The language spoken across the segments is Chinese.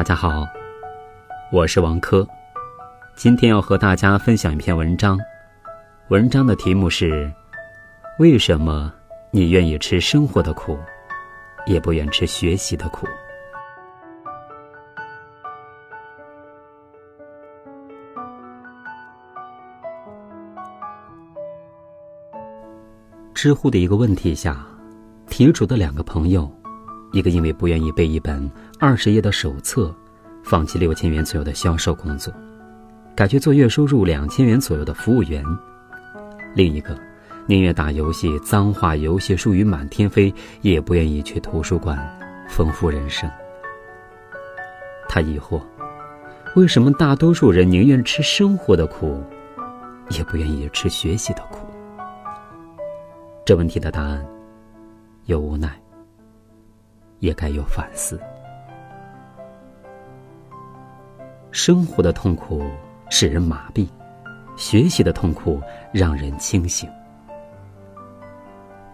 大家好，我是王珂，今天要和大家分享一篇文章，文章的题目是：为什么你愿意吃生活的苦，也不愿吃学习的苦？知乎的一个问题下，题主的两个朋友，一个因为不愿意背一本二十页的手册，放弃六千元左右的销售工作，改去做月收入两千元左右的服务员；另一个宁愿打游戏，脏话游戏术语满天飞，也不愿意去图书馆丰富人生。他疑惑：为什么大多数人宁愿吃生活的苦，也不愿意吃学习的苦？这问题的答案，有无奈，也该有反思。生活的痛苦使人麻痹，学习的痛苦让人清醒。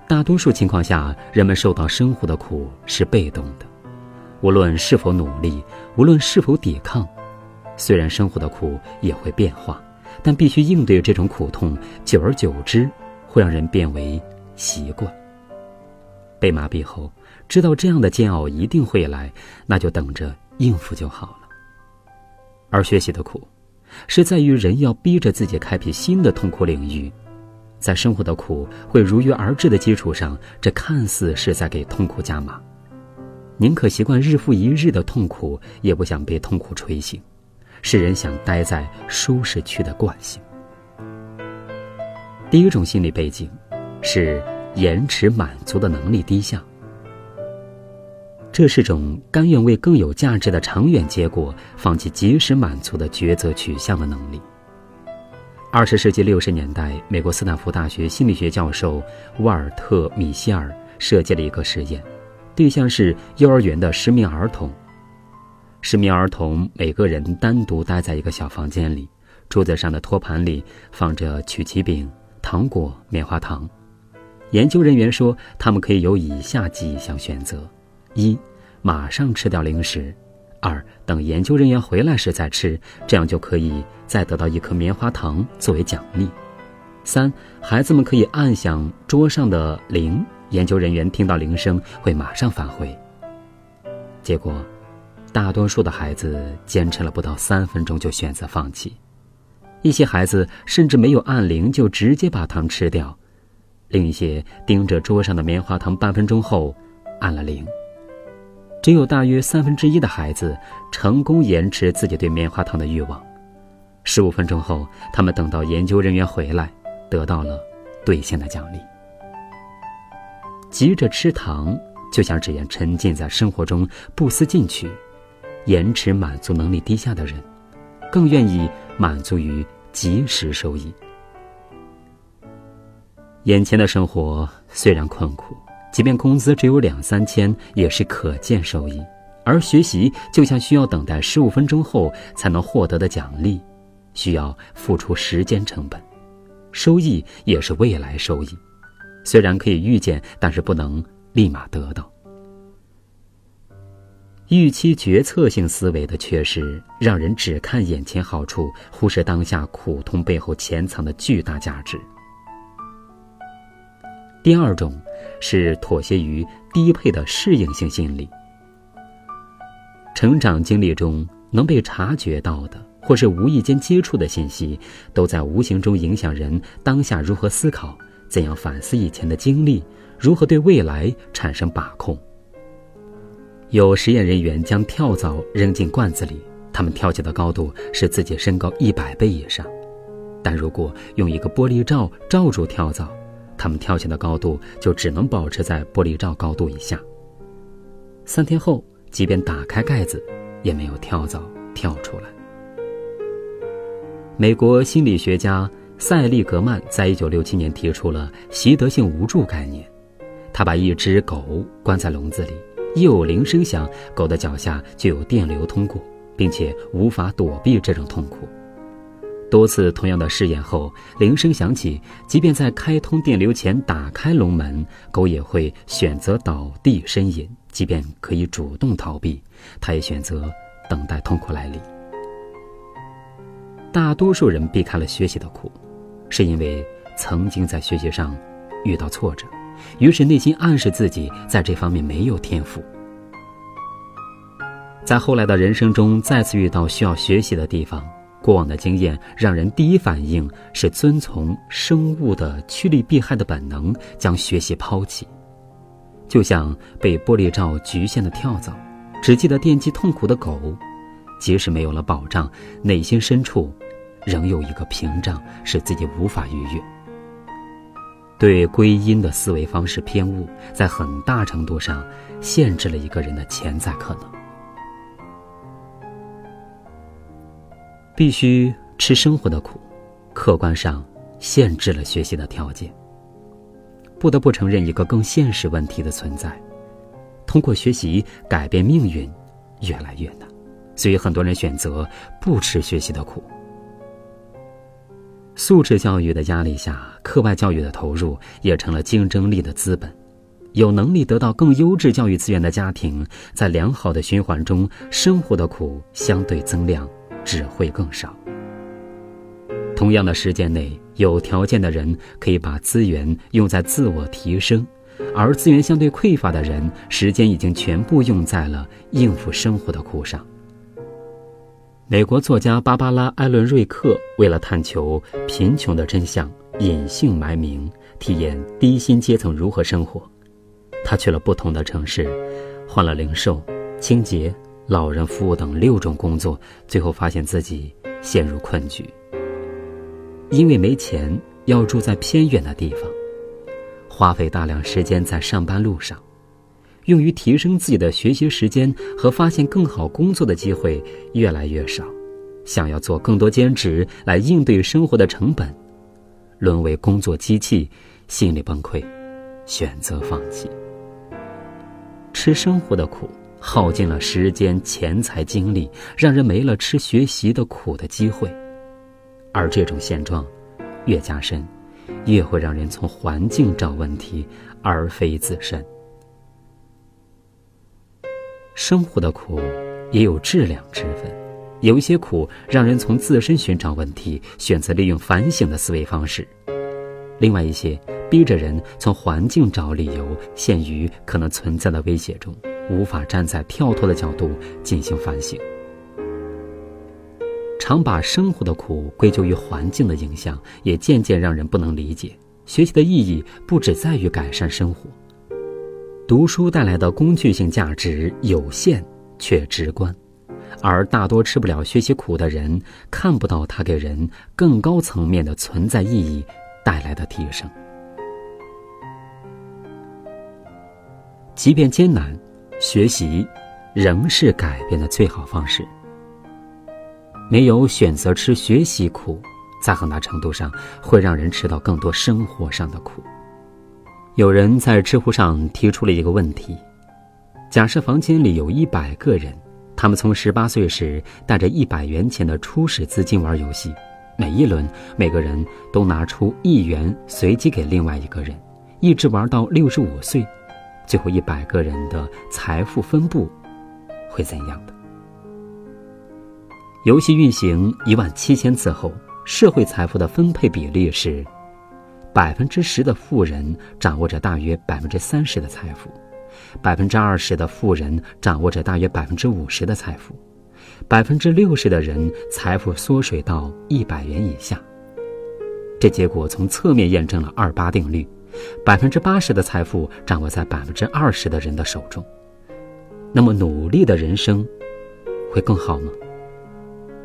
大多数情况下，人们受到生活的苦是被动的，无论是否努力，无论是否抵抗，虽然生活的苦也会变化，但必须应对这种苦痛，久而久之，会让人变为。习惯被麻痹后，知道这样的煎熬一定会来，那就等着应付就好了。而学习的苦，是在于人要逼着自己开辟新的痛苦领域，在生活的苦会如约而至的基础上，这看似是在给痛苦加码。宁可习惯日复一日的痛苦，也不想被痛苦吹醒，是人想待在舒适区的惯性。第一种心理背景。是延迟满足的能力低下，这是种甘愿为更有价值的长远结果放弃及时满足的抉择取向的能力。二十世纪六十年代，美国斯坦福大学心理学教授沃尔特·米歇尔设计了一个实验，对象是幼儿园的十名儿童。十名儿童每个人单独待在一个小房间里，桌子上的托盘里放着曲奇饼、糖果、棉花糖。研究人员说，他们可以有以下几项选择：一、马上吃掉零食；二、等研究人员回来时再吃，这样就可以再得到一颗棉花糖作为奖励；三、孩子们可以按响桌上的铃，研究人员听到铃声会马上返回。结果，大多数的孩子坚持了不到三分钟就选择放弃，一些孩子甚至没有按铃就直接把糖吃掉。另一些盯着桌上的棉花糖，半分钟后按了铃。只有大约三分之一的孩子成功延迟自己对棉花糖的欲望。十五分钟后，他们等到研究人员回来，得到了兑现的奖励。急着吃糖，就像只愿沉浸在生活中不思进取、延迟满足能力低下的人，更愿意满足于及时收益。眼前的生活虽然困苦，即便工资只有两三千，也是可见收益。而学习就像需要等待十五分钟后才能获得的奖励，需要付出时间成本，收益也是未来收益。虽然可以预见，但是不能立马得到。预期决策性思维的缺失，让人只看眼前好处，忽视当下苦痛背后潜藏的巨大价值。第二种是妥协于低配的适应性心理。成长经历中能被察觉到的，或是无意间接触的信息，都在无形中影响人当下如何思考，怎样反思以前的经历，如何对未来产生把控。有实验人员将跳蚤扔进罐子里，它们跳起的高度是自己身高一百倍以上，但如果用一个玻璃罩罩住跳蚤，他们跳起的高度就只能保持在玻璃罩高度以下。三天后，即便打开盖子，也没有跳蚤跳出来。美国心理学家塞利格曼在一九六七年提出了习得性无助概念。他把一只狗关在笼子里，一有铃声响，狗的脚下就有电流通过，并且无法躲避这种痛苦。多次同样的试验后，铃声响起，即便在开通电流前打开笼门，狗也会选择倒地呻吟；即便可以主动逃避，它也选择等待痛苦来临。大多数人避开了学习的苦，是因为曾经在学习上遇到挫折，于是内心暗示自己在这方面没有天赋。在后来的人生中再次遇到需要学习的地方，过往的经验让人第一反应是遵从生物的趋利避害的本能，将学习抛弃。就像被玻璃罩局限的跳蚤，只记得惦记痛苦的狗，即使没有了保障，内心深处仍有一个屏障，使自己无法逾越。对归因的思维方式偏误，在很大程度上限制了一个人的潜在可能。必须吃生活的苦，客观上限制了学习的条件。不得不承认一个更现实问题的存在：通过学习改变命运，越来越难。所以很多人选择不吃学习的苦。素质教育的压力下，课外教育的投入也成了竞争力的资本。有能力得到更优质教育资源的家庭，在良好的循环中，生活的苦相对增量。只会更少。同样的时间内，有条件的人可以把资源用在自我提升，而资源相对匮乏的人，时间已经全部用在了应付生活的苦上。美国作家芭芭拉·艾伦瑞克为了探求贫穷的真相，隐姓埋名，体验低薪阶层如何生活。他去了不同的城市，换了零售、清洁。老人服务等六种工作，最后发现自己陷入困局。因为没钱，要住在偏远的地方，花费大量时间在上班路上，用于提升自己的学习时间和发现更好工作的机会越来越少。想要做更多兼职来应对生活的成本，沦为工作机器，心理崩溃，选择放弃，吃生活的苦。耗尽了时间、钱财、精力，让人没了吃学习的苦的机会，而这种现状越加深，越会让人从环境找问题，而非自身。生活的苦也有质量之分，有一些苦让人从自身寻找问题，选择利用反省的思维方式；另外一些逼着人从环境找理由，陷于可能存在的威胁中。无法站在跳脱的角度进行反省，常把生活的苦归咎于环境的影响，也渐渐让人不能理解学习的意义不只在于改善生活。读书带来的工具性价值有限却直观，而大多吃不了学习苦的人看不到它给人更高层面的存在意义带来的提升。即便艰难。学习，仍是改变的最好方式。没有选择吃学习苦，在很大程度上会让人吃到更多生活上的苦。有人在知乎上提出了一个问题：假设房间里有一百个人，他们从十八岁时带着一百元钱的初始资金玩游戏，每一轮每个人都拿出一元随机给另外一个人，一直玩到六十五岁。最后一百个人的财富分布会怎样的？游戏运行一万七千次后，社会财富的分配比例是：百分之十的富人掌握着大约百分之三十的财富，百分之二十的富人掌握着大约百分之五十的财富，百分之六十的人财富缩水到一百元以下。这结果从侧面验证了二八定律。百分之八十的财富掌握在百分之二十的人的手中，那么努力的人生会更好吗？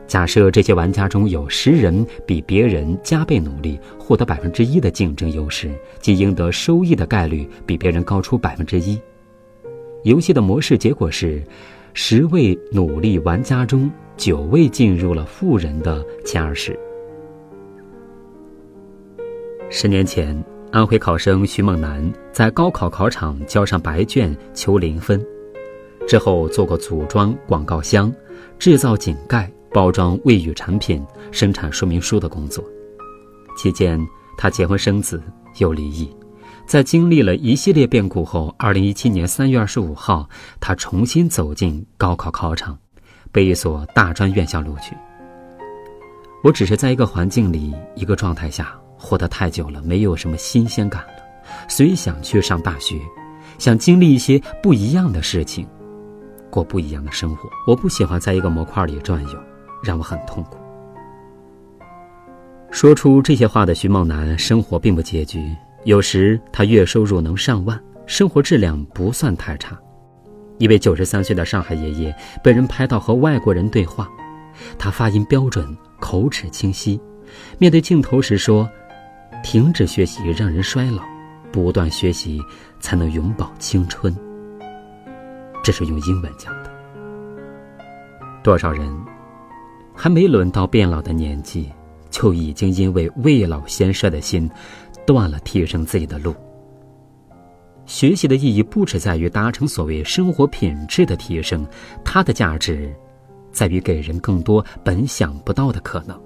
假设这些玩家中有十人比别人加倍努力，获得百分之一的竞争优势，即赢得收益的概率比别人高出百分之一。游戏的模式结果是，十位努力玩家中九位进入了富人的前二十。十年前。安徽考生徐梦楠在高考考场交上白卷求零分，之后做过组装广告箱、制造井盖、包装卫浴产品、生产说明书的工作。期间，他结婚生子又离异。在经历了一系列变故后，二零一七年三月二十五号，他重新走进高考考场，被一所大专院校录取。我只是在一个环境里、一个状态下活得太久了，没有什么新鲜感了，所以想去上大学，想经历一些不一样的事情，过不一样的生活。我不喜欢在一个模块里转悠，让我很痛苦。说出这些话的徐梦楠，生活并不拮据，有时他月收入能上万，生活质量不算太差。一位九十三岁的上海爷爷被人拍到和外国人对话，他发音标准。口齿清晰，面对镜头时说：“停止学习让人衰老，不断学习才能永葆青春。”这是用英文讲的。多少人还没轮到变老的年纪，就已经因为未老先衰的心，断了提升自己的路。学习的意义不只在于达成所谓生活品质的提升，它的价值。在于给人更多本想不到的可能。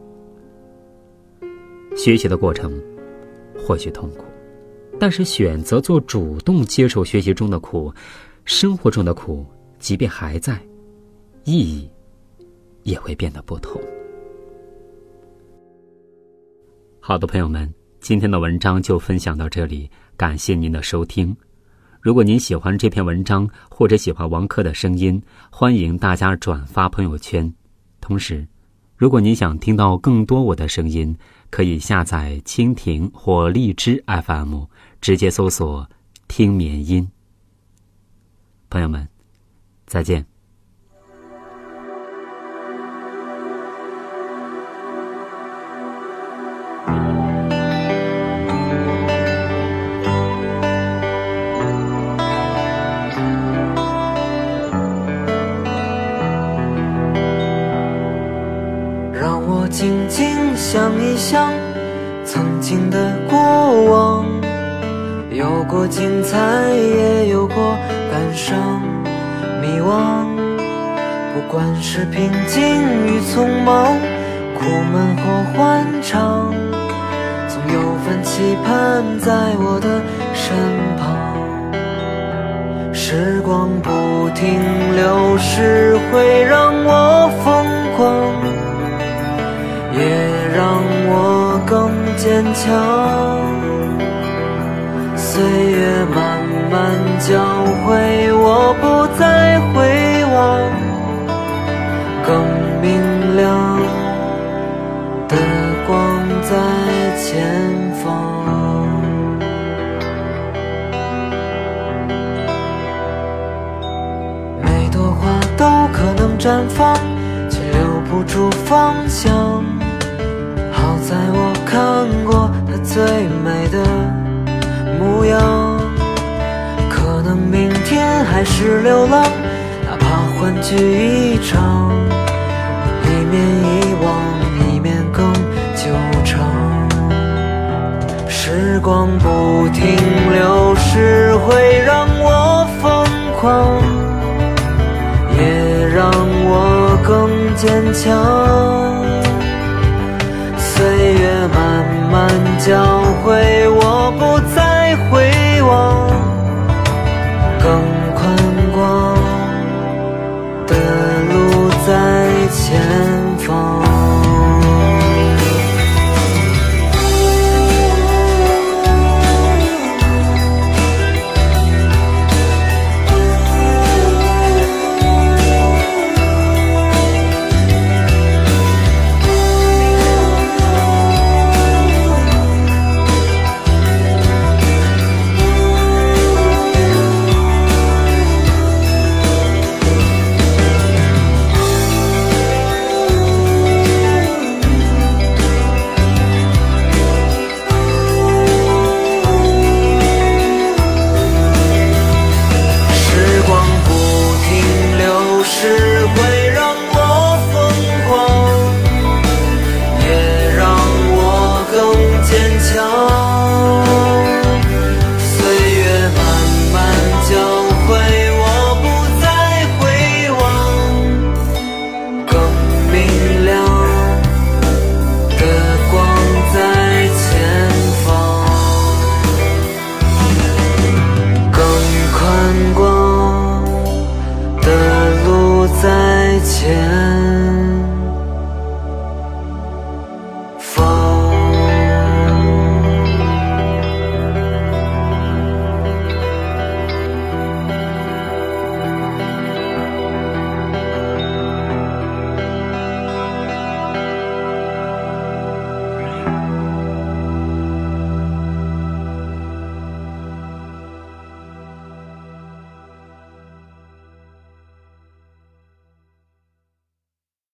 学习的过程或许痛苦，但是选择做主动接受学习中的苦，生活中的苦，即便还在，意义也会变得不同。好的，朋友们，今天的文章就分享到这里，感谢您的收听。如果您喜欢这篇文章，或者喜欢王珂的声音，欢迎大家转发朋友圈。同时，如果您想听到更多我的声音，可以下载蜻蜓或荔枝 FM，直接搜索“听绵音”。朋友们，再见。想一想曾经的过往，有过精彩，也有过感伤、迷惘。不管是平静与匆忙，苦闷或欢畅，总有份期盼在我的身旁。时光不停流逝，会让我疯狂。也让我更坚强。岁月慢慢教会我不再回望，更明亮的光在前方。每朵花都可能绽放，却留不住方向。是流浪，哪怕欢聚一场，一面遗忘，一面更久长。时光不停流逝，会让我疯狂，也让我更坚强。岁月慢慢教会我。